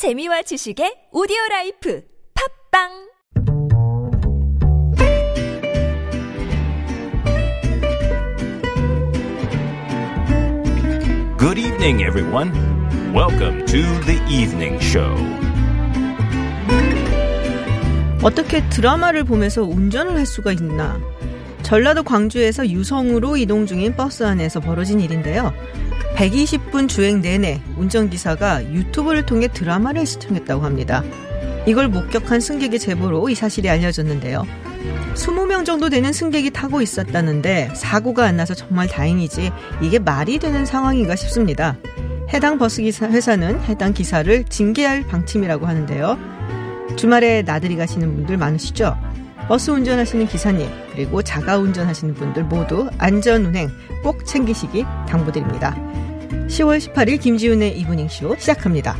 재미와 지식의 오디오 라이프 팟빵 Good evening, everyone. Welcome to the evening show. 어떻게 드라마를 보면서 운전을 할 수가 있나? 전라도 광주에서 유성으로 이동 중인 버스 안에서 벌어진 일인데요. 120분 주행 내내 운전기사가 유튜브를 통해 드라마를 시청했다고 합니다. 이걸 목격한 승객의 제보로 이 사실이 알려졌는데요. 20명 정도 되는 승객이 타고 있었다는데 사고가 안 나서 정말 다행이지 이게 말이 되는 상황인가 싶습니다. 해당 버스 기사 회사는 해당 기사를 징계할 방침이라고 하는데요. 주말에 나들이 가시는 분들 많으시죠? 버스 운전하시는 기사님, 그리고 자가 운전하시는 분들 모두 안전 운행 꼭 챙기시기 당부드립니다. 10월 18일 김지훈의 이브닝쇼 시작합니다.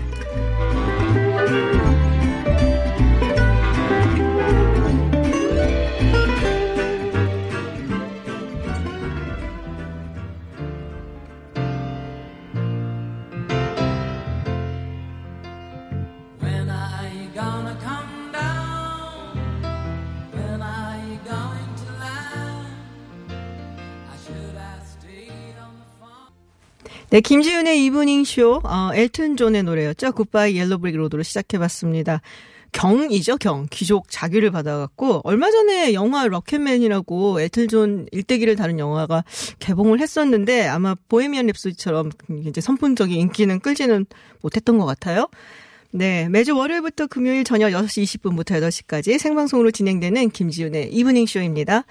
네, 김지윤의 이브닝 쇼, 어, 엘튼 존의 노래였죠. Goodbye Yellow Brick Road로 시작해봤습니다. 경이죠, 경. 귀족 자기를 받아갖고, 얼마 전에 영화 Rocketman이라고 엘튼 존 일대기를 다룬 영화가 개봉을 했었는데, 아마 보헤미안 랩소디처럼 이제 선풍적인 인기는 끌지는 못했던 것 같아요. 네, 매주 월요일부터 금요일 저녁 6시 20분부터 8시까지 생방송으로 진행되는 김지윤의 이브닝 쇼입니다.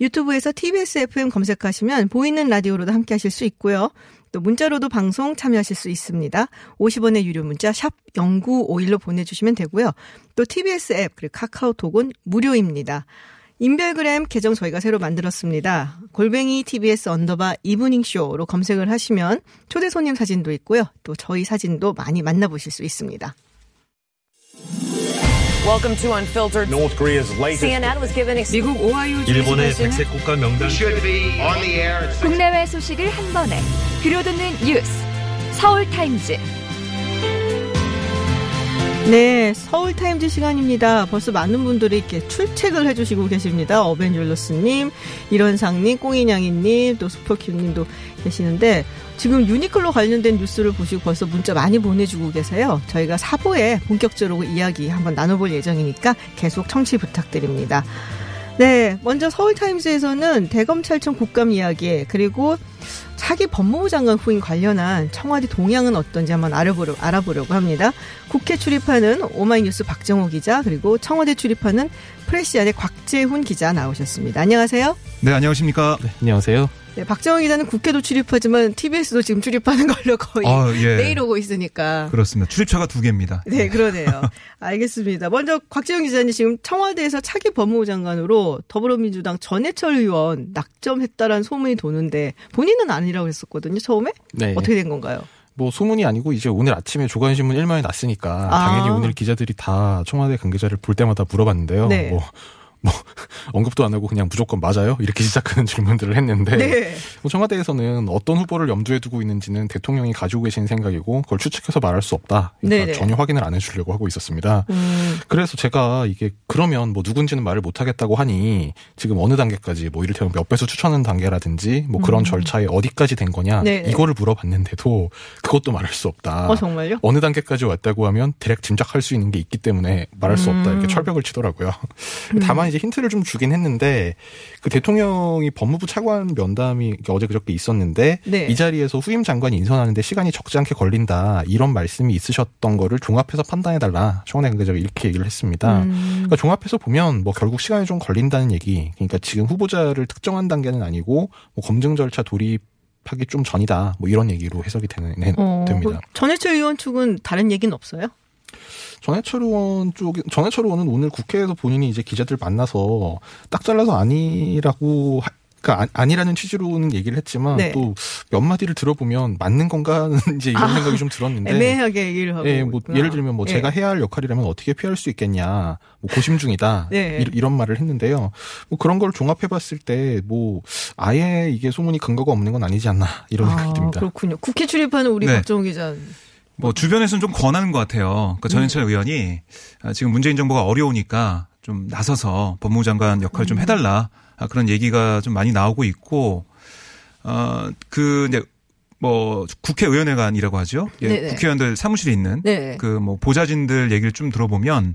유튜브에서 TBS FM 검색하시면 보이는 라디오로도 함께 하실 수 있고요. 또 문자로도 방송 참여하실 수 있습니다. 50원의 유료 문자 샵 0951로 보내주시면 되고요. 또 TBS 앱 그리고 카카오톡은 무료입니다. 인별그램 계정 저희가 새로 만들었습니다. 골뱅이 TBS 언더바 이브닝 쇼로 검색을 하시면 초대 손님 사진도 있고요. 또 저희 사진도 많이 만나보실 수 있습니다. Welcome to Unfiltered. North Korea's latest CNN was given 미국 오하이오 일본의 백색 국가 명단 should be on the air 국내외 소식을 한 번에 들려듣는 뉴스 서울 타임즈 네, 서울타임즈 시간입니다. 벌써 많은 분들이 이렇게 출첵을 해주시고 계십니다. 어벤줄러스님, 이런상님, 꽁이냥이님, 또 슈퍼큐님도 계시는데 지금 유니클로 관련된 뉴스를 보시고 벌써 문자 많이 보내주고 계세요. 저희가 사부에 본격적으로 이야기 한번 나눠볼 예정이니까 계속 청취 부탁드립니다. 네, 먼저 서울타임즈에서는 대검찰청 국감 이야기 그리고 차기 법무부 장관 후임 관련한 청와대 동향은 어떤지 한번 알아보려, 알아보려고 합니다. 국회 출입하는 오마이뉴스 박정호 기자 그리고 청와대 출입하는 프레시안의 곽재훈 기자 나오셨습니다. 안녕하세요. 네 안녕하십니까 안녕하세요. 네, 박정호 기자는 국회도 출입하지만 TBS도 지금 출입하는 걸로 거의 아, 예. 매일 오고 있으니까. 그렇습니다 출입처가 두 개입니다 네, 그러네요. 알겠습니다. 먼저 곽재영 기자님 지금 청와대에서 차기 법무부 장관으로 더불어민주당 전해철 의원 낙점했다라는 소문이 도는데 본인은 아니라고 했었거든요. 처음에 네. 어떻게 된 건가요? 뭐 소문이 아니고 이제 오늘 아침에 조간신문 1만에 났으니까 아. 당연히 오늘 기자들이 다 청와대 관계자를 볼 때마다 물어봤는데요. 네. 뭐, 뭐 언급도 안 하고 그냥 무조건 맞아요 이렇게 시작하는 질문들을 했는데 네. 뭐 청와대에서는 어떤 후보를 염두에 두고 있는지는 대통령이 가지고 계신 생각이고 그걸 추측해서 말할 수 없다. 그러니까 네네. 전혀 확인을 안 해주려고 하고 있었습니다. 음, 그래서 제가 이게 그러면 뭐 누군지는 말을 못 하겠다고 하니 지금 어느 단계까지 뭐 이를테면 몇 배수 추천하는 단계라든지 뭐 그런 절차에 어디까지 된 거냐 음. 네네. 이거를 물어봤는데도 그것도 말할 수 없다. 어 정말요? 어느 단계까지 왔다고 하면 대략 짐작할 수 있는 게 있기 때문에 말할 수 없다 음. 이렇게 철벽을 치더라고요. 다만 이제 힌트를 좀 주긴 했는데 그 대통령이 법무부 차관 면담이 어제 그저께 있었는데 네. 이 자리에서 후임 장관이 인선하는데 시간이 적지 않게 걸린다 이런 말씀이 있으셨던 거를 종합해서 판단해 달라 청와대 관계자가 이렇게 얘기를 했습니다. 음, 그러니까 종합해서 보면 뭐 결국 시간이 좀 걸린다는 얘기. 그러니까 지금 후보자를 특정한 단계는 아니고 뭐 검증 절차 돌입 하기 좀 전이다. 뭐 이런 얘기로 해석이 되는 어, 됩니다. 전해철 의원 측은 다른 얘기는 없어요? 전해철 의원 쪽 전해철 의원은 오늘 국회에서 본인이 이제 기자들 만나서 딱 잘라서 아니라고 하- 그러니까 아- 아니라는 취지로는 얘기를 했지만 네. 또몇 마디를 들어보면 맞는 건가 는 이제 이런 아, 생각이 좀 들었는데 애매하게 얘기를 하고. 예, 뭐 있구나. 예를 들면 뭐 예. 제가 해야 할 역할이라면 어떻게 피할 수 있겠냐, 뭐 고심 중이다 네. 이, 런 말을 했는데요. 뭐 그런 걸 종합해봤을 때 뭐 아예 이게 소문이 근거가 없는 건 아니지 않나 이런 아, 생각이 듭니다. 그렇군요. 국회 출입하는 우리 네. 박정우 기자. 뭐 주변에서는 좀 권하는 것 같아요. 그 전현철 음. 의원이 아, 지금 문재인 정부가 어려우니까 좀 나서서 법무부 장관 역할 음. 좀 해달라 아, 그런 얘기가 좀 많이 나오고 있고 어그 이제 뭐 국회의원회관이라고 하죠. 예. 국회의원들 사무실에 있는 네. 그뭐 보좌진들 얘기를 좀 들어보면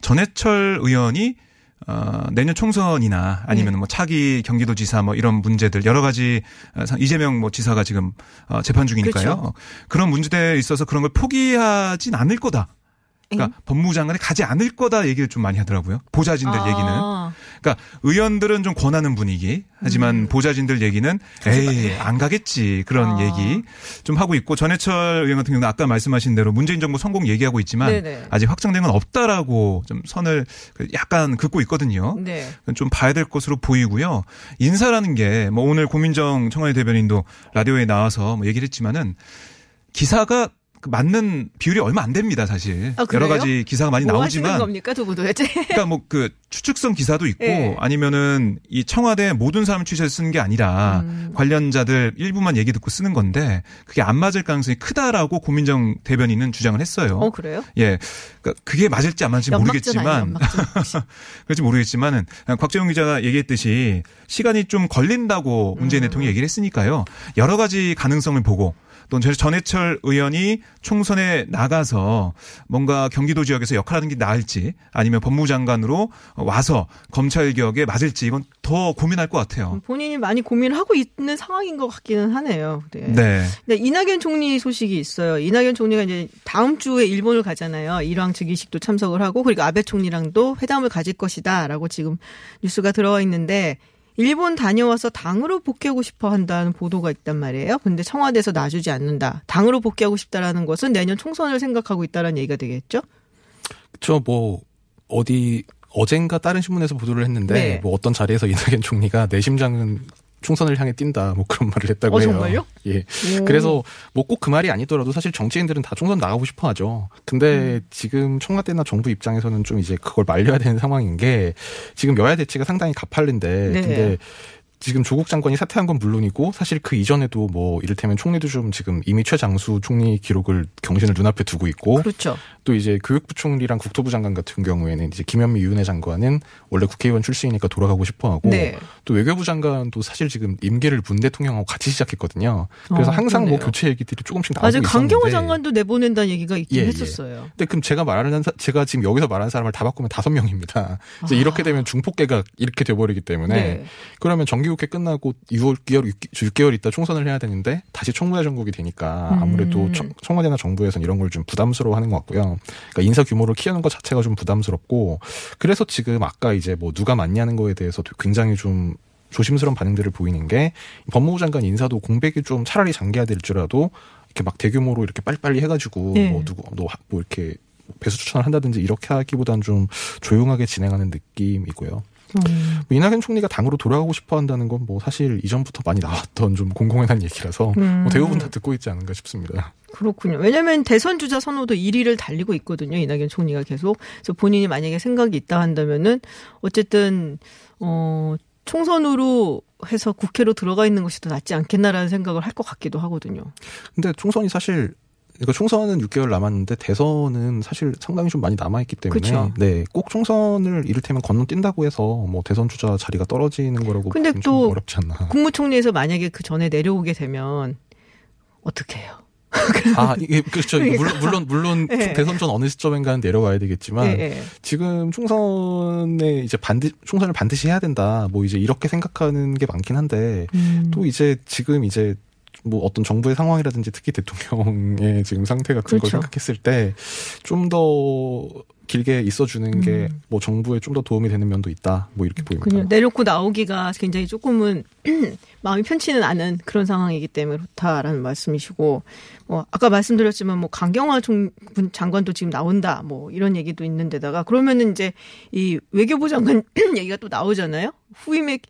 전해철 의원이 어, 내년 총선이나 아니면 네. 뭐 차기 경기도지사 뭐 이런 문제들 여러 가지 어, 상- 이재명 뭐 지사가 지금 어, 재판 중이니까요. 그렇죠. 그런 문제들에 있어서 그런 걸 포기하진 않을 거다. 그러니까 법무부 장관이 가지 않을 거다 얘기를 좀 많이 하더라고요. 보좌진들 아. 얘기는. 그러니까 의원들은 좀 권하는 분위기. 하지만 보좌진들 얘기는 에이 안 가겠지 그런 음. 아. 얘기 좀 하고 있고 전해철 의원 같은 경우는 아까 말씀하신 대로 문재인 정부 성공 얘기하고 있지만 네네. 아직 확정된 건 없다라고 좀 선을 그 약간 긋고 있거든요. 네. 좀 봐야 될 것으로 보이고요. 인사라는 게 뭐 오늘 고민정 청와대 대변인도 라디오에 나와서 뭐 얘기를 했지만은 기사가 그 맞는 비율이 얼마 안 됩니다, 사실. 아? 여러 가지 기사가 많이 뭐 나오지만 겁니까 두고 도대체? 그러니까 뭐 그 추측성 기사도 있고 예. 아니면은 이 청와대 모든 사람을 취재해서 쓰는 게 아니라 음. 관련자들 일부만 얘기 듣고 쓰는 건데 그게 안 맞을 가능성이 크다라고 고민정 대변인은 주장을 했어요. 어 그래요? 예. 그러니까 그게 맞을지 안 맞을지 모르겠지만. 그렇지 모르겠지만은 곽재용 기자가 얘기했듯이 시간이 좀 걸린다고 문재인 음. 대통령이 얘기를 했으니까요. 여러 가지 가능성을 보고 또 전해철 의원이 총선에 나가서 뭔가 경기도 지역에서 역할하는 게 나을지 아니면 법무부 장관으로 와서 검찰 개혁에 맞을지 이건 더 고민할 것 같아요. 본인이 많이 고민을 하고 있는 상황인 것 같기는 하네요. 네. 네. 네, 이낙연 총리 소식이 있어요. 이낙연 총리가 이제 다음 주에 일본을 가잖아요. 일왕 즉위식도 참석을 하고 그리고 아베 총리랑도 회담을 가질 것이다라고 지금 뉴스가 들어와 있는데 일본 다녀와서 당으로 복귀하고 싶어 한다는 보도가 있단 말이에요. 근데 청와대에서 놔주지 않는다. 당으로 복귀하고 싶다라는 것은 내년 총선을 생각하고 있다라는 얘기가 되겠죠? 저뭐 어디 어젠가 다른 신문에서 보도를 했는데 네. 뭐 어떤 자리에서 이낙연 총리가 내 심장은 총선을 향해 뛴다 뭐 그런 말을 했다고 어, 해요. 정말요? 예. 오. 그래서 뭐 꼭 그 말이 아니더라도 사실 정치인들은 다 총선 나가고 싶어 하죠. 근데 음. 지금 청와대나 정부 입장에서는 좀 이제 그걸 말려야 되는 상황인 게 지금 여야 대치가 상당히 가팔른데 네. 근데 지금 조국 장관이 사퇴한 건 물론이고 사실 그 이전에도 뭐 이를테면 총리도 좀 지금 이미 최장수 총리 기록을 경신을 눈앞에 두고 있고 그렇죠. 또 이제 교육부 총리랑 국토부 장관 같은 경우에는 이제 김현미 유은혜 장관은 원래 국회의원 출신이니까 돌아가고 싶어 하고 네. 또 외교부 장관도 사실 지금 임기를 문 대통령하고 같이 시작했거든요. 그래서 어, 항상 뭐 그러네요. 교체 얘기들이 조금씩 나오고. 있었는데 강경호 장관도 내보낸다는 얘기가 있긴 예, 예. 했었어요. 근데 그럼 제가 말하는 사- 제가 지금 여기서 말하는 사람을 다 바꾸면 다섯 명입니다. 그래서 아. 이렇게 되면 중폭계가 이렇게 돼버리기 때문에 네. 그러면 정기 국회 끝나고 6월 6개월 6개월 있다 총선을 해야 되는데 다시 청문회 전국이 되니까 아무래도 음. 청, 청와대나 정부에서는 이런 걸 좀 부담스러워하는 것 같고요. 그러니까 인사 규모를 키우는 것 자체가 좀 부담스럽고 그래서 지금 아까 이제 뭐 누가 맞냐는 거에 대해서 굉장히 좀 조심스러운 반응들을 보이는 게 법무부 장관 인사도 공백이 좀 차라리 장기화 될지라도 이렇게 막 대규모로 이렇게 빨리빨리 해가지고 네. 뭐 누구 뭐 이렇게 배수 추천을 한다든지 이렇게 하기보단 좀 조용하게 진행하는 느낌이고요. 음. 뭐 이낙연 총리가 당으로 돌아가고 싶어 한다는 건 뭐 사실 이전부터 많이 나왔던 좀 공공연한 얘기라서 음. 뭐 대부분 다 듣고 있지 않은가 싶습니다. 그렇군요. 왜냐하면 대선 주자 선호도 1위를 달리고 있거든요. 이낙연 총리가 계속. 그래서 본인이 만약에 생각이 있다 한다면은 어쨌든 어 총선으로 해서 국회로 들어가 있는 것이 더 낫지 않겠나라는 생각을 할 것 같기도 하거든요. 근데 총선이 사실 그러니까 총선은 6개월 남았는데 대선은 사실 상당히 좀 많이 남아있기 때문에 그쵸. 네, 꼭 총선을 이를테면 건너뛴다고 해서 뭐 대선 주자 자리가 떨어지는 거라고 근데 또좀 어렵지 않나. 국무총리에서 만약에 그 전에 내려오게 되면 어떻게 해요? 아, 이게 그렇죠. 그러니까. 물론 물론 예. 대선 전 어느 시점인가는 내려와야 되겠지만 예, 예. 지금 총선에 이제 반드 총선을 반드시 해야 된다. 뭐 이제 이렇게 생각하는 게 많긴 한데 음. 또 이제 지금 이제 뭐 어떤 정부의 상황이라든지 특히 대통령의 지금 상태 같은 걸 그렇죠. 생각했을 때 좀 더 길게 있어주는 게 음. 뭐 정부에 좀 더 도움이 되는 면도 있다. 뭐 이렇게 보입니다. 그냥 내놓고 나오기가 굉장히 조금은 마음이 편치는 않은 그런 상황이기 때문에 그렇다라는 말씀이시고 뭐 아까 말씀드렸지만 뭐 강경화 총, 군 장관도 지금 나온다 뭐 이런 얘기도 있는데다가 그러면은 이제 이 외교부 장관 얘기가 또 나오잖아요 후임의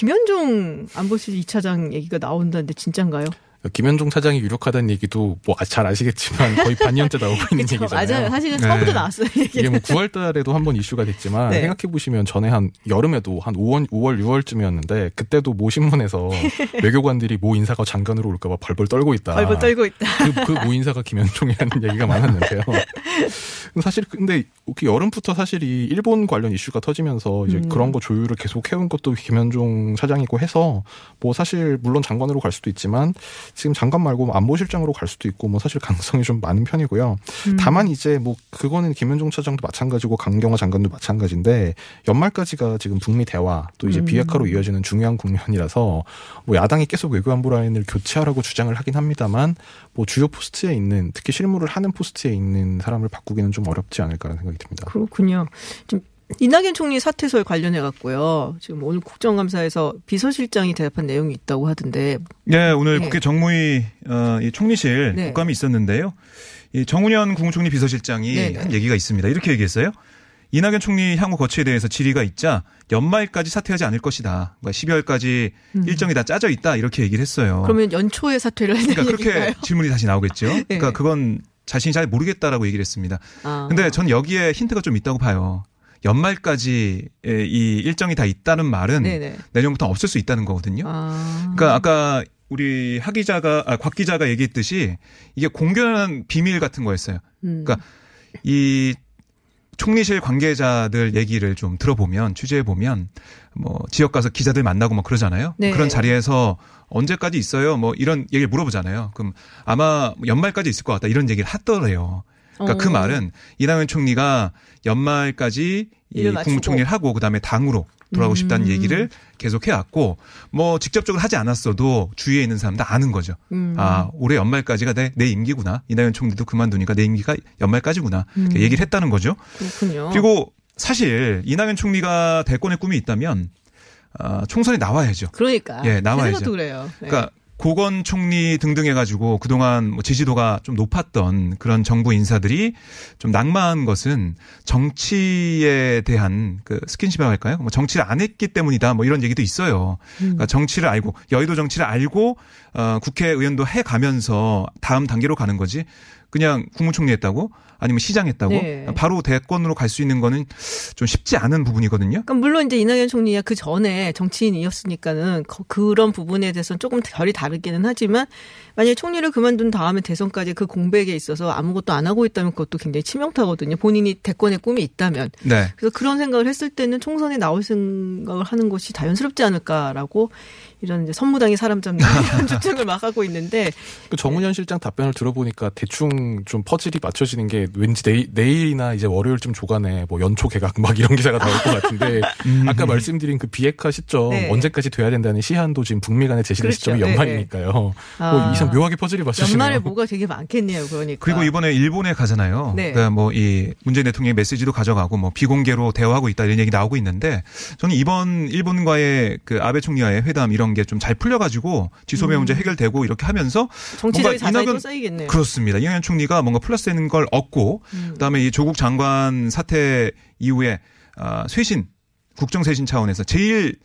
김현종 안보실 2차장 얘기가 나온다는데 진짠가요? 김현종 차장이 유력하다는 얘기도 뭐 잘 아시겠지만 거의 반년째 나오고 있는 그쵸, 얘기잖아요. 맞아요. 사실은 네. 처음부터 나왔어요. 이게. 뭐 9월 달에도 한 번 이슈가 됐지만 네. 생각해 보시면 전에 한 여름에도 한 5월 5월 6월쯤이었는데 그때도 모 신문에서 외교관들이 모 인사가 장관으로 올까 봐 벌벌 떨고 있다. 벌벌 떨고 있다. 그, 그 모 인사가 김현종이라는 얘기가 많았는데요. 사실 근데 그 여름부터 사실 이 일본 관련 이슈가 터지면서 이제 음. 그런 거 조율을 계속 해온 것도 김현종 차장이고 해서 뭐 사실 물론 장관으로 갈 수도 있지만 지금 장관 말고 안보실장으로 갈 수도 있고 뭐 사실 가능성이 좀 많은 편이고요. 음. 다만 이제 뭐 그거는 김현종 차장도 마찬가지고 강경화 장관도 마찬가지인데 연말까지가 지금 북미 대화 또 이제 음. 비핵화로 이어지는 중요한 국면이라서 뭐 야당이 계속 외교안보 라인을 교체하라고 주장을 하긴 합니다만 뭐 주요 포스트에 있는 특히 실무를 하는 포스트에 있는 사람을 바꾸기는 좀 어렵지 않을까라는 생각이 듭니다. 그렇군요. 좀 이낙연 총리 사퇴설 관련해 갖고요. 지금 오늘 국정감사에서 비서실장이 대답한 내용이 있다고 하던데 네, 오늘 네. 국회 정무위 어, 이 총리실 네. 국감이 있었는데요. 이 정운현 국무총리 비서실장이 네, 네. 한 얘기가 있습니다. 이렇게 얘기했어요. 이낙연 총리 향후 거취에 대해서 질의가 있자 연말까지 사퇴하지 않을 것이다. 그러니까 12월까지 일정이 다 짜져 있다. 이렇게 얘기를 했어요. 음. 그러면 연초에 사퇴를 했는 그러니까 그렇게 얘기인가요? 질문이 다시 나오겠죠. 네. 그러니까 그건 자신이 잘 모르겠다라고 얘기를 했습니다. 아. 근데 전 여기에 힌트가 좀 있다고 봐요. 연말까지 이 일정이 다 있다는 말은 네네. 내년부터 없을 수 있다는 거거든요. 아. 그러니까 아까 우리 하 기자가 아, 곽 기자가 얘기했듯이 이게 공개한 비밀 같은 거였어요. 음. 그러니까 이 총리실 관계자들 얘기를 좀 들어보면 취재해 보면 뭐 지역 가서 기자들 만나고 막 그러잖아요. 네. 그런 자리에서 언제까지 있어요? 뭐 이런 얘기를 물어보잖아요. 그럼 아마 연말까지 있을 것 같다 이런 얘기를 하더래요. 그러니까 그 어. 말은 이낙연 총리가 연말까지 이. 국무총리를 하고 그다음에 당으로 돌아오고 싶다는 음. 얘기를 계속 해 왔고 뭐 직접적으로 하지 않았어도 주위에 있는 사람 다 아는 거죠. 음. 아 올해 연말까지가 내, 내 임기구나. 이낙연 총리도 그만두니까 내 임기가 연말까지구나. 음. 얘기를 했다는 거죠. 그렇군요. 그리고 사실 이낙연 총리가 대권의 꿈이 있다면 아, 총선에 나와야죠. 그러니까 예, 나와야죠. 그래요. 네. 그러니까 고건 총리 등등 해가지고 그동안 뭐 지지도가 좀 높았던 그런 정부 인사들이 좀 낙마한 것은 정치에 대한 그 스킨십이라고 할까요? 뭐 정치를 안 했기 때문이다. 뭐 이런 얘기도 있어요. 그러니까 정치를 알고 여의도 정치를 알고 어, 국회의원도 해 가면서 다음 단계로 가는 거지. 그냥 국무총리 했다고 아니면 시장 했다고 네. 바로 대권으로 갈 수 있는 거는 좀 쉽지 않은 부분이거든요. 그러니까 물론 이제 이낙연 총리가 그 전에 정치인이었으니까는 거- 그런 부분에 대해서는 조금 결이 다르기는 하지만 만약에 총리를 그만둔 다음에 대선까지 그 공백에 있어서 아무것도 안 하고 있다면 그것도 굉장히 치명타거든요. 본인이 대권의 꿈이 있다면. 네. 그래서 그런 생각을 했을 때는 총선에 나올 생각을 하는 것이 자연스럽지 않을까라고 이런 이제 선무당이 사람 잡는 이런 주장을 막 하고 있는데 그 정은현 실장 답변을 들어보니까 대충 좀 퍼즐이 맞춰지는 게 왠지 내일, 내일이나 이제 월요일쯤 조간에 뭐 연초 개각 막 이런 기사가 나올 것 같은데 아까 말씀드린 그 비핵화 시점 네. 언제까지 돼야 된다는 시한도 지금 북미 간에 제시된 그렇죠. 시점이 네, 연말이니까요. 아. 뭐 이상 묘하게 퍼즐이 맞춰지네요. 연말에 뭐가 되게 많겠네요. 그러니까. 그리고 이번에 일본에 가잖아요. 네. 그러니까 뭐이 문재인 대통령의 메시지도 가져가고 뭐 비공개로 대화하고 있다 이런 얘기 나오고 있는데 저는 이번 일본과의 그 아베 총리와의 회담 이런 게 좀 잘 풀려가지고 지소매 문제 해결되고 이렇게 하면서 음. 정치적인 자산이 쌓이겠네요. 그렇습니다. 이낙연 총리가 뭔가 플러스 되는 걸 얻고 음. 그다음에 이 조국 장관 사태 이후에 아, 쇄신 국정 쇄신 차원에서 제일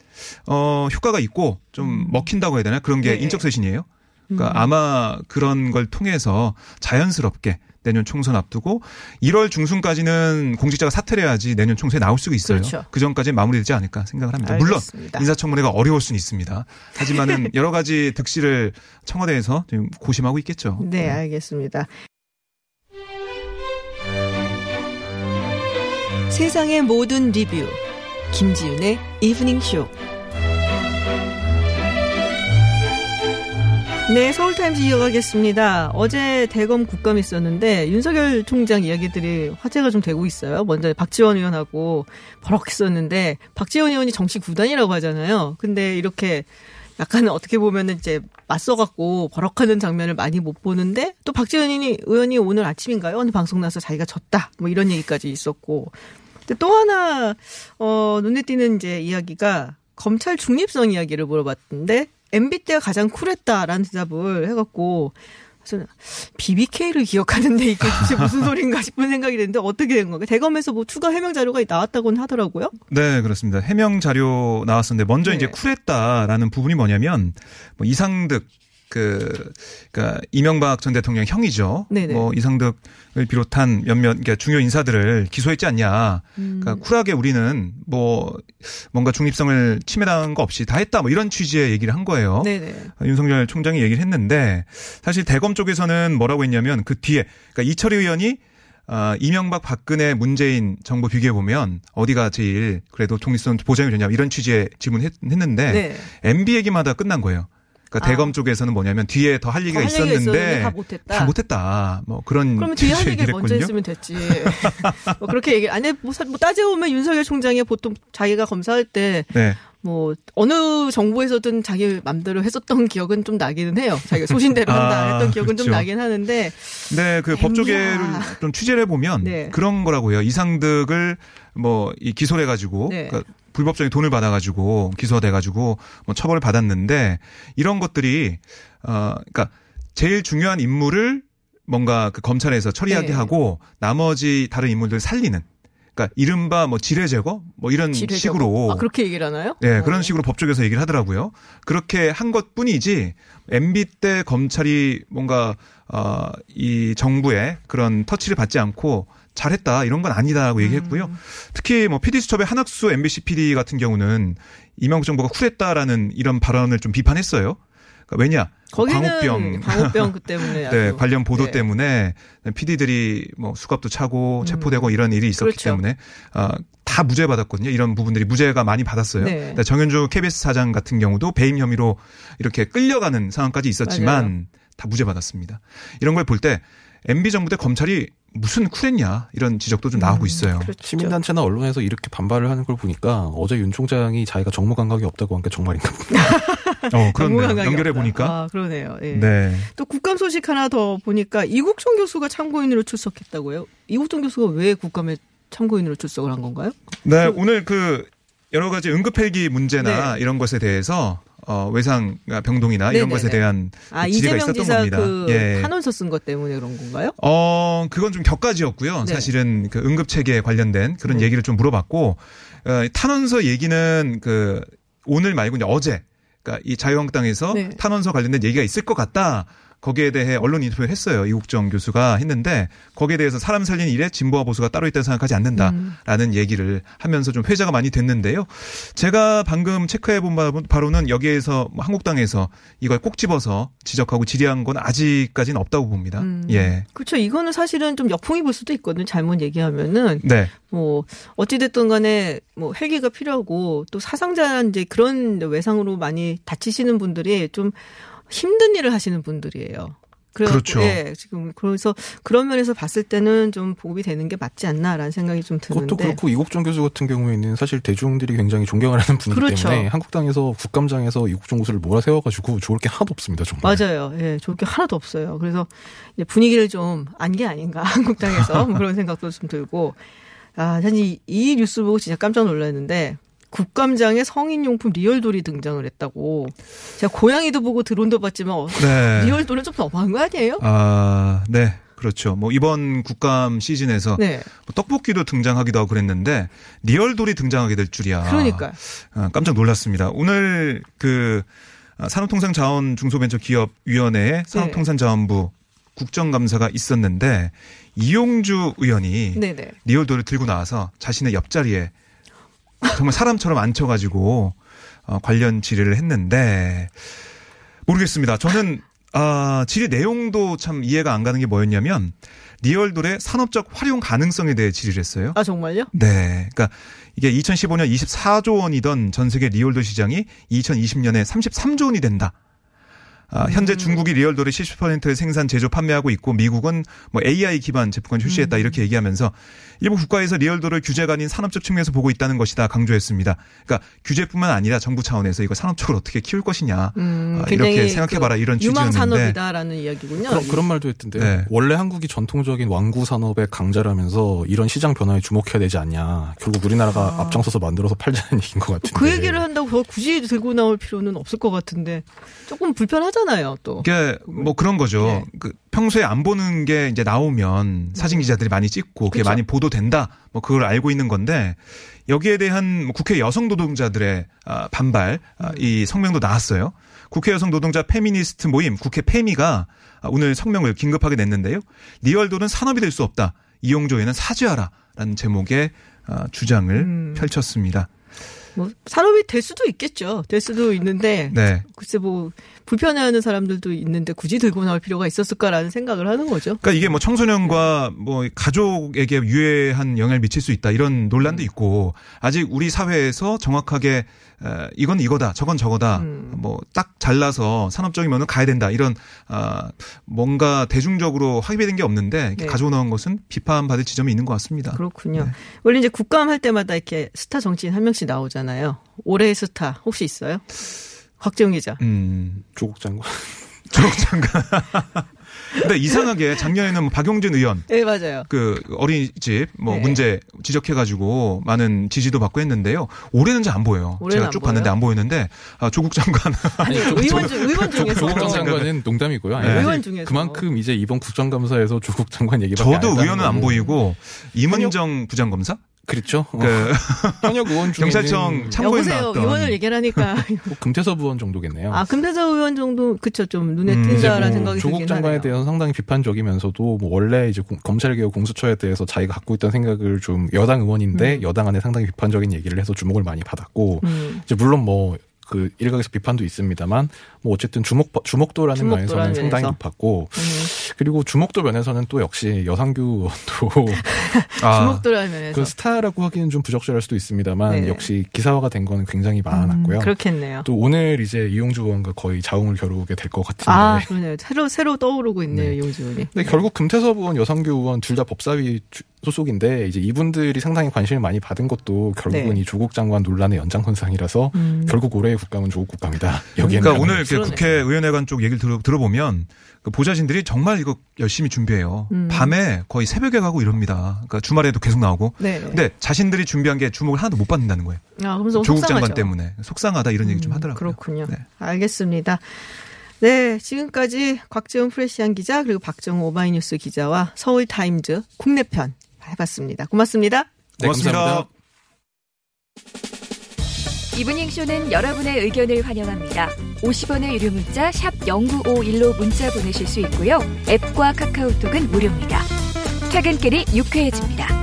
어 효과가 있고 좀 먹힌다고 해야 되나 그런 게 음. 네. 인적 쇄신이에요. 그러니까 음. 아마 그런 걸 통해서 자연스럽게 내년 총선 앞두고 1월 중순까지는 공직자가 사퇴를 해야지 내년 총선에 나올 수가 있어요. 그렇죠. 그 전까지 마무리되지 않을까 생각을 합니다. 알겠습니다. 물론 인사청문회가 어려울 수는 있습니다. 하지만은 여러 가지 득실을 청와대에서 지금 고심하고 있겠죠. 네, 알겠습니다. 세상의 모든 리뷰 김지윤의 이브닝 쇼. 네, 서울타임즈 이어가겠습니다. 어제 대검 국감이 있었는데 윤석열 총장 이야기들이 화제가 좀 되고 있어요. 먼저 박지원 의원하고 버럭했었는데 박지원 의원이 정치 구단이라고 하잖아요. 근데 이렇게 약간 어떻게 보면은 이제 맞서갖고 버럭하는 장면을 많이 못 보는데 또 박지원 의원이 오늘 아침인가요? 오늘 방송 나와서 자기가 졌다. 뭐 이런 얘기까지 있었고. 근데 또 하나 어 눈에 띄는 이제 이야기가 검찰 중립성 이야기를 물어봤는데 MB 때가 가장 쿨했다라는 대답을 해갖고 그래서 BBK를 기억하는데 이게 도대체 무슨 소린가 싶은 생각이 드는데 어떻게 된 건가? 대검에서 뭐 추가 해명 자료가 나왔다고는 하더라고요. 네, 그렇습니다. 해명 자료 나왔었는데 먼저 네. 이제 쿨했다라는 부분이 뭐냐면 뭐 이상득 그, 그니까 이명박 전 대통령 형이죠. 네네. 뭐 이상득을 비롯한 몇몇 그러니까 중요 인사들을 기소했지 않냐. 그러니까 쿨하게 우리는 뭐 뭔가 중립성을 침해당한 거 없이 다 했다. 뭐 이런 취지의 얘기를 한 거예요. 네네. 윤석열 총장이 얘기를 했는데 사실 대검 쪽에서는 뭐라고 했냐면 그 뒤에 그러니까 이철희 의원이 아, 이명박 박근혜 문재인 정부 비교해 보면 어디가 제일 그래도 독립성 보장이 되냐 이런 취지의 질문했는데 네. MB 얘기마다 끝난 거예요. 그러니까 아. 대검 쪽에서는 뭐냐면 뒤에 더 할 얘기가 할 얘기가 있었는데 다 못했다. 다 못했다. 뭐 그런 그러면 뒤에 할 얘기를 먼저. 했으면 됐지. 뭐 그렇게 얘기. 아니 뭐, 사- 뭐 따져보면 윤석열 총장이 보통 자기가 검사할 때 네. 뭐 어느 정부에서든 자기 맘대로 했었던 기억은 좀 나기는 해요. 자기가 소신대로 한다 아, 했던 기억은 좀 그렇죠. 나긴 하는데 네, 그. 법조계를 좀 취재를 해보면 네. 그런 거라고요. 이상득을 뭐 이 기소를 해가지고 네. 그러니까 불법적인 돈을 받아가지고 기소돼가지고 뭐 처벌을 받았는데 이런 것들이 어 그러니까 제일 중요한 인물을 뭔가 그 검찰에서 처리하게 네. 하고 나머지 다른 인물들 을 살리는 그러니까 이른바 뭐 지뢰 제거 뭐 이런 지뢰 식으로. 아, 그렇게 얘기를 하나요? 네, 어. 그런 식으로 법조계에서 얘기를 하더라고요. 그렇게 한 것 뿐이지, MB 때 검찰이 뭔가, 어, 이 정부의 그런 터치를 받지 않고 잘했다, 이런 건 아니다라고 얘기했고요. 음. 특히 뭐 PD수첩의 한학수 MBC PD 같은 경우는 이명박 정부가 쿨했다라는 이런 발언을 좀 비판했어요. 그러니까 왜냐? 광우병. 광우병 그 때문에 네. 관련 보도 네. 때문에 PD들이 뭐 수갑도 차고 체포되고 이런 일이 있었기 그렇죠. 때문에 어, 다 무죄 받았거든요. 이런 부분들이 무죄가 많이 받았어요. 네. 그러니까 정현주 KBS 사장 같은 경우도 배임 혐의로 이렇게 끌려가는 상황까지 있었지만 맞아요. 다 무죄 받았습니다. 이런 걸 볼 때 MB 정부 때 검찰이 무슨 쿨했냐 이런 지적도 좀 나오고 있어요. 그렇죠. 시민단체나 언론에서 이렇게 반발을 하는 걸 보니까 어제 윤 총장이 자기가 정무 감각이 없다고 한 게 정말인가 봅니다. 어, 정무 그런데 감각이 연결해. 보니까 아, 그러네요. 예. 네. 또 국감 소식 하나 더 보니까 이국종 교수가 참고인으로 출석했다고요? 이국종 교수가 왜 국감에 참고인으로 출석을 한 건가요? 네, 오늘 그 여러 가지 응급헬기 문제나 네. 이런 것에 대해서 어, 외상 병동이나 이런 네네네. 것에 대한 아 질의가 이재명 있었던 지사 겁니다. 그 예. 탄원서 쓴 것 때문에 그런 건가요? 어, 그건 좀 격가지였고요. 네. 사실은 그 응급 체계에 관련된 그런 네. 얘기를 좀 물어봤고 어, 탄원서 얘기는 그 오늘 말고 이제 어제 그러니까 이 자유한국당에서 네. 탄원서 관련된 얘기가 있을 것 같다. 거기에 대해 언론 인터뷰를 했어요. 이국정 교수가 했는데 거기에 대해서 사람 살리는 일에 진보와 보수가 따로 있다고 생각하지 않는다라는 음. 얘기를 하면서 좀 회자가 많이 됐는데요. 제가 방금 체크해 본 바로는 여기에서 뭐 한국당에서 이걸 꼭 집어서 지적하고 질의한 건 아직까지는 없다고 봅니다. 음. 예. 그렇죠. 이거는 사실은 좀 역풍이 불 수도 있거든요. 잘못 얘기하면은 네. 뭐 어찌 됐든 간에 뭐 헬기가 필요하고 또 사상자 이제 그런 외상으로 많이 다치시는 분들이 좀 힘든 일을 하시는 분들이에요. 그래갖고, 그렇죠. 예, 지금 그래서 그런 면에서 봤을 때는 좀 보급이 되는 게 맞지 않나라는 생각이 좀 드는데. 그것도 그렇고 이국종 교수 같은 경우에는 사실 대중들이 굉장히 존경을 하는 분이기 그렇죠. 때문에 한국당에서 국감장에서 이국종 교수를 몰아세워가지고 좋을 게 하나도 없습니다 정말. 맞아요. 예, 좋을 게 하나도 없어요. 그래서 분위기를 좀 안 게 아닌가 한국당에서 뭐 그런 생각도 좀 들고 아 사실 이, 이 뉴스 보고 진짜 깜짝 놀랐는데 국감장에 성인용품 리얼돌이 등장을 했다고 제가 고양이도 보고 드론도 봤지만 어, 네. 리얼돌은 좀 너무한 거 아니에요? 아, 네. 그렇죠. 뭐 이번 국감 시즌에서 네, 뭐 떡볶이도 등장하기도 하고 그랬는데 리얼돌이 등장하게 될 줄이야. 그러니까 아, 깜짝 놀랐습니다. 오늘 그 아, 산업통상자원중소벤처기업위원회의 산업통상자원부 국정감사가 있었는데 이용주 의원이 네네. 리얼돌을 들고 나와서 자신의 옆자리에 정말 사람처럼 앉혀가지고 어, 관련 질의를 했는데 모르겠습니다. 저는 아, 질의 내용도 참 이해가 안 가는 게 뭐였냐면 리얼돌의 산업적 활용 가능성에 대해 질의를 했어요. 아 정말요? 네. 그러니까 이게 2015년 24조 원이던 전 세계 리얼돌 시장이 2020년에 33조 원이 된다. 아, 현재 중국이 리얼돌의 70%를 생산, 제조, 판매하고 있고 미국은 뭐 AI 기반 제품만 출시했다 이렇게 얘기하면서 일부 국가에서 리얼돌을 규제가 아닌 산업적 측면에서 보고 있다는 것이다 강조했습니다. 그러니까 규제뿐만 아니라 정부 차원에서 이거 산업적으로 어떻게 키울 것이냐 음, 아, 이렇게 생각해봐라 그 이런 유망 취지였는데 산업이다라는 이야기군요. 그런, 그런 말도 했던데요. 네. 원래 한국이 전통적인 완구 산업의 강자라면서 이런 시장 변화에 주목해야 되지 않냐. 결국 우리나라가 앞장서서 만들어서 팔자는 얘기인 것 같은데. 그 얘기를 한다고 굳이 들고 나올 필요는 없을 것 같은데 조금 불편하잖아요 또. 이게 뭐 그런 거죠. 네. 그 평소에 안 보는 게 이제 나오면 사진 기자들이 많이 찍고 그게 그쵸. 많이 보도된다. 뭐 그걸 알고 있는 건데 여기에 대한 뭐 국회 여성 노동자들의 아, 반발 아, 이 성명도 나왔어요. 국회 여성 노동자 페미니스트 모임 국회 페미가 오늘 성명을 긴급하게 냈는데요. 리얼돌은 산업이 될 수 없다. 이용주 의원은 사죄하라라는 제목의 어, 주장을 음. 펼쳤습니다. 뭐 산업이 될 수도 있겠죠. 될 수도 있는데 네. 글쎄 뭐 불편해하는 사람들도 있는데 굳이 들고 나올 필요가 있었을까라는 생각을 하는 거죠. 그러니까 이게 뭐 청소년과 뭐 가족에게 유해한 영향을 미칠 수 있다 이런 논란도 있고 아직 우리 사회에서 정확하게 에, 이건 이거다 저건 저거다 음. 뭐딱 잘라서 산업적인 면은 가야 된다 이런 아 뭔가 대중적으로 합의된 게 없는데 네. 가지고 나온 것은 비판받을 지점이 있는 것 같습니다. 그렇군요. 네. 원래 이제 국감 할 때마다 이렇게 스타 정치인 한 명씩 나오잖아요. 올해의 스타 혹시 있어요? 기자. 음 조국 장관. 조국 장관. 근데 이상하게 작년에는 뭐 박용진 의원 네 맞아요. 그 어린이집 뭐 네. 문제 지적해가지고 많은 지지도 받고 했는데요. 올해는 잘 안 보여요. 올해는 제가 안 쭉 보여요? 봤는데 안 보였는데 아, 조국 장관 아니 의원 중 의원 중에서 조국 장관은 농담이고요. 아니, 네. 의원 중에서 그만큼 이제 이번 국정감사에서 조국 장관 안 저도 의원은 안. 보이고 이문정 부장검사 그렇죠. 어, 그 현역 의원 중에는 경찰청 참고인 여보세요. 나왔던 의원을 얘기하니까 뭐 금태섭 의원 정도겠네요. 아 금태섭 의원 정도 그쵸 좀 눈에 음, 띈다라는 뭐 생각이 조국 장관에 하네요. 대해서 상당히 비판적이면서도 뭐 원래 이제 공- 검찰개혁 공수처에 대해서 자기가 갖고 있던 생각을 좀 여당 의원인데 음. 여당 안에 상당히 비판적인 얘기를 해서 주목을 많이 받았고 음. 이제 물론 뭐 그 일각에서 비판도 있습니다만 뭐 어쨌든 주목 주목도라는 면에서는 상당히 면에서. 높았고 음. 그리고 주목도 면에서는 또 역시 여상규 의원도 아, 주목도라는 면에서 그 스타라고 하기는 좀 부적절할 수도 있습니다만 네. 역시 기사화가 된 거는 굉장히 많았고요. 음, 그렇겠네요. 또 오늘 이제 이용주 의원과 거의 자웅을 겨루게 될 것 같은데 아 그러네요. 새로 새로 떠오르고 있네요 네. 이용주 의원이. 근데 결국 금태섭 의원, 여성규 의원 둘 다 법사위 주- 소속인데 이제 이분들이 상당히 관심을 많이 받은 것도 결국은 네. 이 조국 장관 논란의 연장선상이라서 음. 결국 올해의 국감은 조국 국감이다. 그러니까 오늘 이렇게 그러네. 국회의원회관 쪽 얘기를 들어, 들어보면 그 보좌진들이 정말 이거 열심히 준비해요. 음. 밤에 거의 새벽에 가고 이럽니다. 그러니까 주말에도 계속 나오고. 네. 근데 자신들이 준비한 게 주목을 하나도 못 받는다는 거예요. 아 그러면서 조국 속상하죠. 장관 때문에 속상하다 이런 얘기 좀 음, 하더라고요. 그렇군요. 네. 알겠습니다. 네, 지금까지 곽지훈 프레시안 기자 그리고 박정우 오마이뉴스 기자와 서울 타임즈 국내편 해봤습니다. 고맙습니다. 네, 고맙습니다. 감사합니다. 이브닝 쇼는 여러분의 의견을 환영합니다. 50원의 유료 문자 샵 0951로 문자 보내실 수 있고요. 앱과 카카오톡은 무료입니다. 퇴근길이 유쾌해집니다.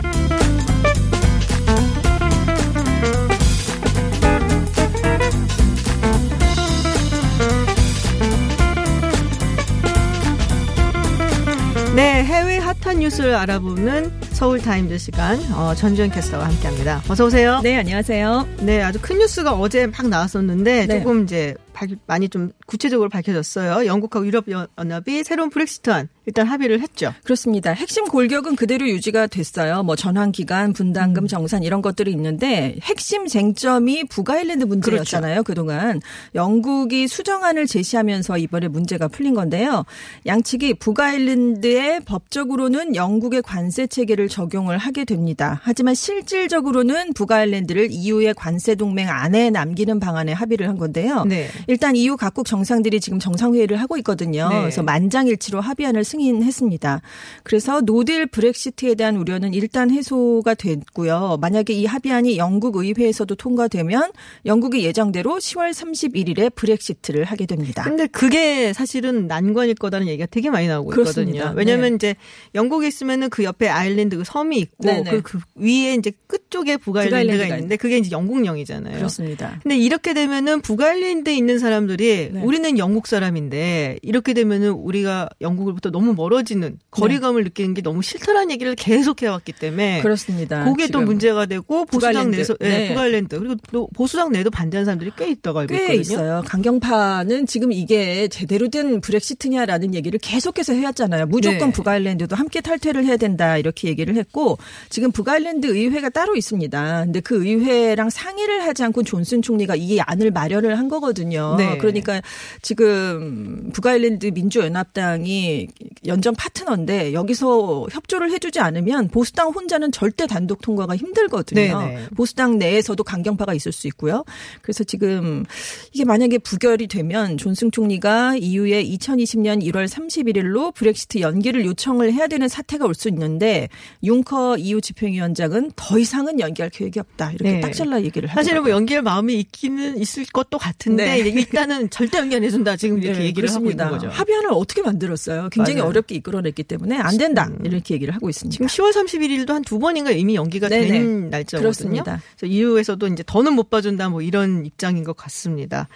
네, 해외 핫한 뉴스를 알아보는 서울 타임즈 시간 어, 전주현 캐스터와 함께합니다. 어서 오세요. 네, 안녕하세요. 네, 아주 큰 뉴스가 어제 막 나왔었는데 네. 조금 이제 발- 많이 좀 구체적으로 밝혀졌어요. 영국하고 유럽연합이 새로운 브렉시트안 일단 합의를 했죠. 그렇습니다. 핵심 골격은 그대로 유지가 됐어요. 뭐 전환 기간, 분담금, 정산 이런 것들이 있는데 핵심 쟁점이 북아일랜드 문제였잖아요. 그동안 영국이 수정안을 제시하면서 이번에 문제가 풀린 건데요. 양측이 북아일랜드에 법적으로는 영국의 관세 체계를 적용을 하게 됩니다. 하지만 실질적으로는 북아일랜드를 EU의 관세 동맹 안에 남기는 방안에 합의를 한 건데요. 네. 일단 EU 각국 정상들이 지금 정상회의를 하고 있거든요. 네. 그래서 만장일치로 합의안을 승인했습니다. 그래서 노딜 브렉시트에 대한 우려는 일단 해소가 됐고요. 만약에 이 합의안이 영국 의회에서도 통과되면 영국이 예정대로 10월 31일에 브렉시트를 하게 됩니다. 근데 그게 사실은 난관일 거다는 얘기가 되게 많이 나오고 그렇습니다. 있거든요. 왜냐하면 네. 이제 영국에 있으면은 그 옆에 아일랜드 그 섬이 있고 네네. 그, 그 위에 이제 끝 쪽에 북아일랜드가 북아일랜드가 있는데 그게 이제 영국령이잖아요. 그렇습니다. 근데 이렇게 되면은 북아일랜드에 있는 사람들이 네. 우리는 영국 사람인데 이렇게 되면은 우리가 영국으로부터 너무 멀어지는 거리감을 느끼는 게 너무 싫다라는 얘기를 계속 해왔기 때문에 네. 그렇습니다. 그게 또 문제가 되고 보수당. 내에서 네, 네. 북아일랜드 그리고 또 보수당 내에도 반대하는 사람들이 꽤 있다고 알고 꽤 있거든요. 있어요. 강경파는 지금 이게 제대로 된 브렉시트냐라는 얘기를 계속해서 해왔잖아요. 무조건 네. 북아일랜드도 함께 탈퇴를 해야 된다 이렇게 얘기를 했고 지금 북아일랜드 의회가 따로 있습니다. 근데 그 의회랑 상의를 하지 않고 존슨 총리가 이 안을 마련을 한 거거든요. 네. 그러니까 지금 북아일랜드 민주연합당이 연정 파트너인데 여기서 협조를 해주지 않으면 보수당 혼자는 절대 단독 통과가 힘들거든요. 네네. 보수당 내에서도 강경파가 있을 수 있고요. 그래서 지금 이게 만약에 부결이 되면 존슨 총리가 이후에 2020년 1월 31일로 브렉시트 연기를 요청을 해야 되는 사태가 올 수 있는데 융커 EU 집행위원장은 더 이상은 연기할 계획이 없다. 이렇게 네. 딱 잘라 얘기를 하더라고요. 사실은 뭐 연기할 마음이 있기는 있을 것도 같은데 네. 일단은 절대 응기 안 해준다. 지금 이렇게 네, 얘기를 그렇습니다. 하고 있는 거죠. 합의안을 어떻게 만들었어요? 굉장히 맞아요. 어렵게 이끌어냈기 때문에 안 된다 이렇게 얘기를 하고 있습니다. 지금 10월 31일도 한 두 번인가 이미 연기가 네네. 된 날짜거든요. 그렇습니다. 그래서 이후에서도 이제 더는 못 봐준다 뭐 이런 입장인 것 같습니다.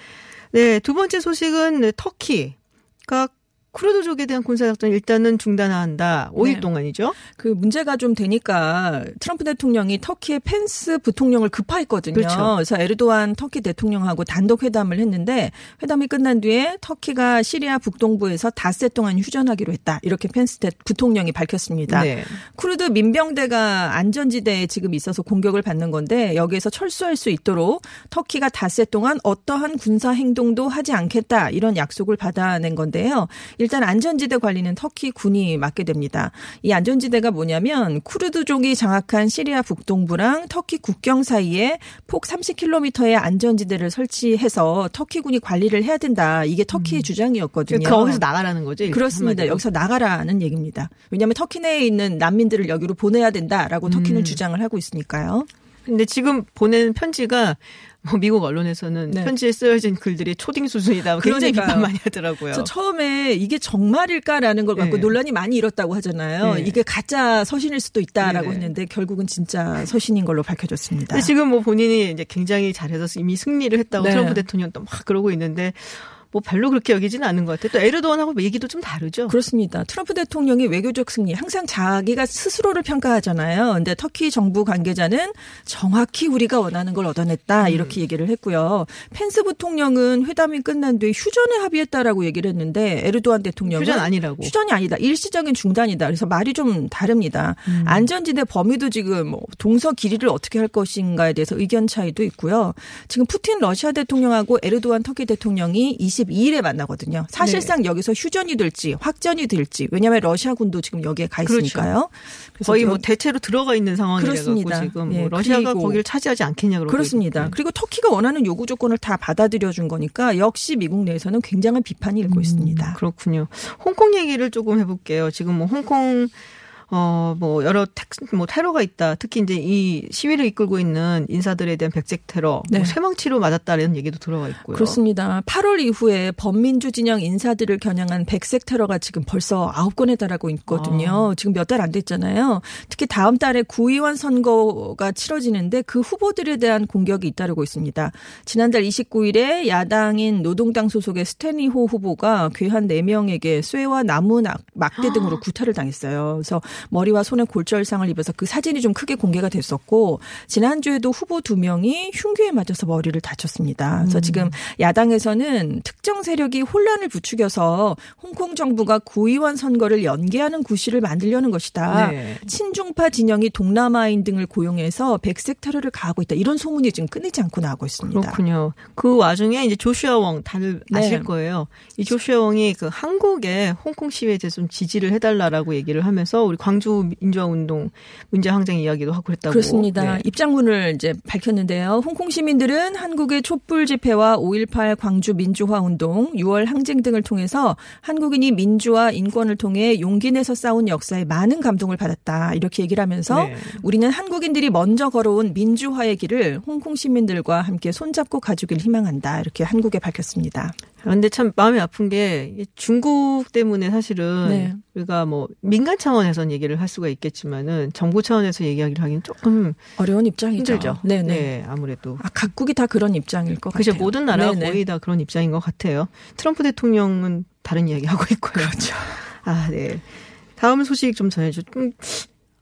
네, 두 번째 소식은 네, 터키 가 쿠르드족에 대한 군사작전 일단은 중단한다. 5일 네. 동안이죠. 그 문제가 좀 되니까 트럼프 대통령이 터키의 펜스 부통령을 급파했거든요. 그렇죠. 그래서 에르도안 터키 대통령하고 단독 회담을 했는데 회담이 끝난 뒤에 터키가 시리아 북동부에서 닷새 동안 휴전하기로 했다. 이렇게 펜스 대- 부통령이 밝혔습니다. 네. 쿠르드 민병대가 안전지대에 지금 있어서 공격을 받는 건데 여기에서 철수할 수 있도록 터키가 닷새 동안 어떠한 군사 행동도 하지 않겠다 이런 약속을 받아낸 건데요. 일단 안전지대 관리는 터키 군이 맡게 됩니다. 이 안전지대가 뭐냐면 쿠르드족이 장악한 시리아 북동부랑 터키 국경 사이에 폭 30km의 안전지대를 설치해서 터키 군이 관리를 해야 된다. 이게 터키의 주장이었거든요. 거기서 나가라는 거죠. 그렇습니다. 여기서 나가라는 얘기입니다. 왜냐하면 터키 내에 있는 난민들을 여기로 보내야 된다라고 터키는 음. 주장을 하고 있으니까요. 근데 지금 보낸 편지가 뭐 미국 언론에서는 네. 편지에 쓰여진 글들이 초딩 수준이다. 굉장히 그러니까요. 비판 많이 하더라고요. 그래서 처음에 이게 정말일까라는 걸 갖고 네. 논란이 많이 일었다고 하잖아요. 네. 이게 가짜 서신일 수도 있다라고 네네. 했는데 결국은 진짜 서신인 걸로 밝혀졌습니다. 지금 뭐 본인이 이제 굉장히 잘해서 이미 승리를 했다고 네. 트럼프 대통령 또막 그러고 있는데 뭐 별로 그렇게 여기지는 않은 것 같아요. 또 에르도안하고 얘기도 좀 다르죠. 그렇습니다. 트럼프 대통령이 외교적 승리 항상 자기가 스스로를 평가하잖아요. 근데 터키 정부 관계자는 정확히 우리가 원하는 걸 얻어냈다 음. 이렇게 얘기를 했고요. 펜스 부통령은 회담이 끝난 뒤에 휴전에 합의했다라고 얘기를 했는데 에르도안 대통령은 휴전 아니라고. 휴전이 아니다. 일시적인 중단이다. 그래서 말이 좀 다릅니다. 음. 안전지대 범위도 지금 뭐 동서 길이를 어떻게 할 것인가에 대해서 의견 차이도 있고요. 지금 푸틴 러시아 대통령하고 에르도안 터키 대통령이 22일에 만나거든요. 사실상 여기서 휴전이 될지 확전이 될지 왜냐하면 러시아군도 지금 여기에 가 있으니까요. 그래서 거의 뭐 대체로 들어가 있는 그렇습니다. 지금 뭐 예, 러시아가 그리고- 거기를 차지하지 않겠냐 그러고 그렇습니다. 그리고 터키가 원하는 요구 조건을 다 받아들여 준 거니까 역시 미국 내에서는 굉장한 비판이 일고 있습니다. 그렇군요. 홍콩 얘기를 조금 해볼게요. 지금 뭐 홍콩 어, 뭐, 여러 택, 뭐, 테러가 있다. 특히 이제 이 시위를 이끌고 있는 인사들에 대한 백색 테러, 네. 뭐 쇠망치로 맞았다는 얘기도 들어가 있고요. 그렇습니다. 8월 이후에 범민주 진영 인사들을 겨냥한 백색 테러가 지금 벌써 아홉 건에 달하고 있거든요. 지금 몇 달 안 됐잖아요. 특히 다음 달에 구의원 선거가 치러지는데 그 후보들에 대한 공격이 잇따르고 있습니다. 지난달 29일에 야당인 노동당 소속의 스탠리호 후보가 괴한 4명에게 쇠와 나무 낙- 막대 등으로 구타를 당했어요. 그래서 머리와 손에 골절상을 입어서 그 사진이 좀 크게 공개가 됐었고 지난주에도 후보 두 명이 흉기에 맞아서 머리를 다쳤습니다. 그래서 지금 야당에서는 특정 세력이 혼란을 부추겨서 홍콩 정부가 구의원 선거를 연기하는 구실을 만들려는 것이다. 네. 친중파 진영이 동남아인 등을 고용해서 백색 테러를 가하고 있다. 이런 소문이 지금 끊이지 않고 나오고 있습니다. 그렇군요. 그 와중에 이제 조슈아 웡 다들 네. 아실 거예요. 이 조슈아 웡이 그 한국에 홍콩 시위에 대해서 좀 지지를 해달라라고 얘기를 하면서 우리 광주 민주화 운동 문제 항쟁 이야기도 하고 그랬다고. 그렇습니다. 네. 입장문을 이제 밝혔는데요. 홍콩 시민들은 한국의 촛불 집회와 5.18 광주 민주화 운동, 6월 항쟁 등을 통해서 한국인이 민주화 인권을 통해 용기 내서 싸운 역사에 많은 감동을 받았다. 이렇게 얘기를 하면서 네. 우리는 한국인들이 먼저 걸어온 민주화의 길을 홍콩 시민들과 함께 손잡고 가주길 희망한다. 이렇게 한국에 밝혔습니다. 그런데 참 마음이 아픈 게 중국 때문에 사실은 네. 우리가 뭐 민간 차원에선 얘기를 할 수가 있겠지만은 정부 차원에서 얘기하기를 하기는 조금 어려운 입장이죠. 힘들죠. 네네. 네, 아무래도. 아, 각국이 다 그런 입장일 것 그죠 같아요. 모든 나라가 네네. 거의 다 그런 입장인 것 같아요. 트럼프 대통령은 다른 이야기 하고 있고요. 그렇죠. 아, 네. 다음 소식 좀 전해줘. 음,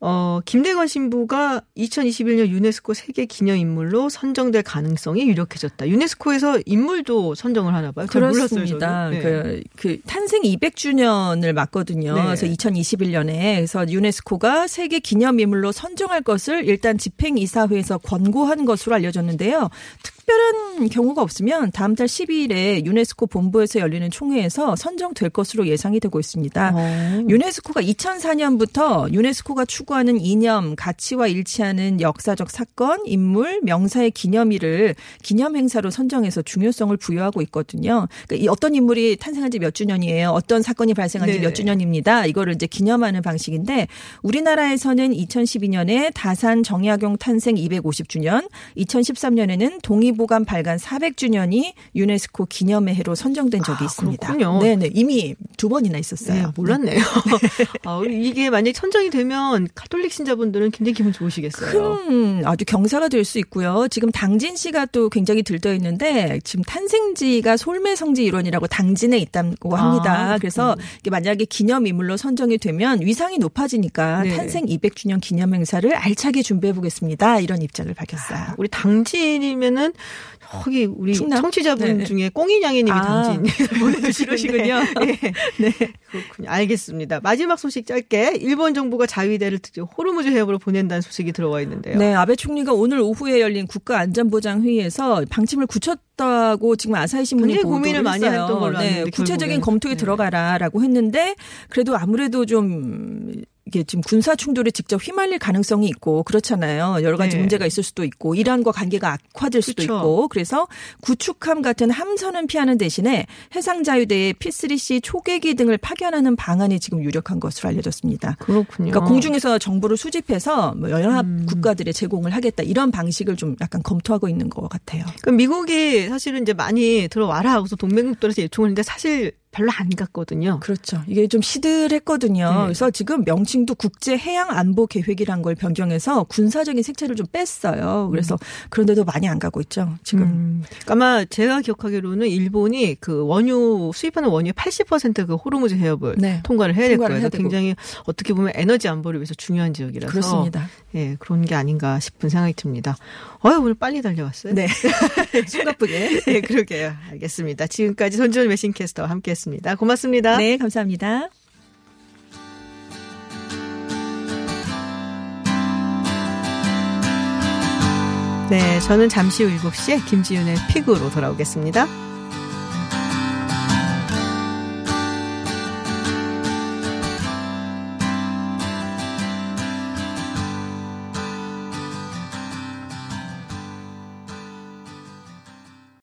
어, 김대건 신부가 2021년 유네스코 세계 기념 인물로 선정될 가능성이 유력해졌다. 유네스코에서 인물도 선정을 하나 봐요. 그렇습니다. 네. 그, 그 탄생 200주년을 맞거든요. 네. 그래서 2021년에 그래서 유네스코가 세계 기념 인물로 선정할 것을 일단 집행이사회에서 권고한 것으로 알려졌는데요. 특 별한 경우가 없으면 다음 달 12일에 유네스코 본부에서 열리는 총회에서 선정될 것으로 예상이 되고 있습니다. 어. 유네스코가 2004년부터 유네스코가 추구하는 이념, 가치와 일치하는 역사적 사건, 인물, 명사의 기념일을 기념 행사로 선정해서 중요성을 부여하고 있거든요. 그러니까 이 어떤 인물이 탄생한 지 몇 주년이에요. 어떤 사건이 발생한 지 네네. 몇 주년입니다. 이거를 이제 기념하는 방식인데 우리나라에서는 2012년에 다산 정약용 탄생 250주년, 2013년에는 동의보 보관 발간 400주년이 유네스코 기념의 해로 선정된 적이 아, 있습니다. 그렇군요. 네네 이미 두 번이나 있었어요. 네, 몰랐네요. 아, 이게 만약 선정이 되면 가톨릭 신자분들은 굉장히 기분 좋으시겠어요. 큰 아주 경사가 될 수 있고요. 지금 당진 씨가 또 굉장히 들떠 있는데 지금 탄생지가 솔매성지 일원이라고 당진에 있다고 합니다. 아, 그래서 만약에 기념 인물로 선정이 되면 위상이 높아지니까 네. 탄생 200주년 기념 행사를 알차게 준비해 보겠습니다. 이런 입장을 밝혔어요. 우리 당진이면은 저기 우리 충남? 청취자분 네. 중에 꽁이냥이님이 아, 당진 보내주시군요. 그러시군요. 네. 그렇군요. 알겠습니다. 마지막 소식 짧게 일본 정부가 자위대를 특히 호르무즈 해협으로 보낸다는 소식이 들어와 있는데요. 네, 아베 총리가 오늘 오후에 열린 국가안전보장 회의에서 방침을 굳혔다고 지금 아사히 신문이 굉장히 고민을 많이. 했던 걸로 네, 구체적인. 검토에 네. 들어가라라고 했는데 그래도 아무래도 좀 이게 지금 군사 충돌에 직접 휘말릴 가능성이 있고 그렇잖아요. 여러 가지 네. 문제가 있을 수도 있고 이란과 관계가 악화될 수도 그쵸. 있고 그래서 구축함 같은 함선은 피하는 대신에 해상자유대의 P3C 초계기 등을 파견하는 방안이 지금 유력한 것으로 알려졌습니다. 그렇군요. 그러니까 공중에서 정보를 수집해서 뭐 연합 음. 국가들에 제공을 하겠다 이런 방식을 좀 약간 검토하고 있는 것 같아요. 그럼 미국이 사실은 이제 많이 들어와라 하고서 동맹국들에서 요청을 했는데 사실 별로 안 갔거든요. 그렇죠. 이게 좀 시들했거든요. 네. 그래서 지금 명칭도 국제 해양 안보 계획이란 걸 변경해서 군사적인 색채를 좀 뺐어요. 그래서 그런데도 많이 안 가고 있죠. 지금. 음. 그러니까 아마 제가 기억하기로는 일본이 그 원유 수입하는 원유의 80%그 호르무즈 해협을 네. 통과를 해야 될 거예요. 그래서. 굉장히 어떻게 보면 에너지 안보를 위해서 중요한 지역이라서 그렇습니다. 예, 그런 게 아닌가 싶은 생각이 듭니다. 어유 오늘 빨리 달려왔어요. 네. 숨가쁘게. 네, 그러게요. 알겠습니다. 지금까지 손지원 메신캐스터와 함께 했습니다. 고맙습니다. 네, 감사합니다. 네, 저는 잠시 후 7시에 김지윤의 픽으로 돌아오겠습니다.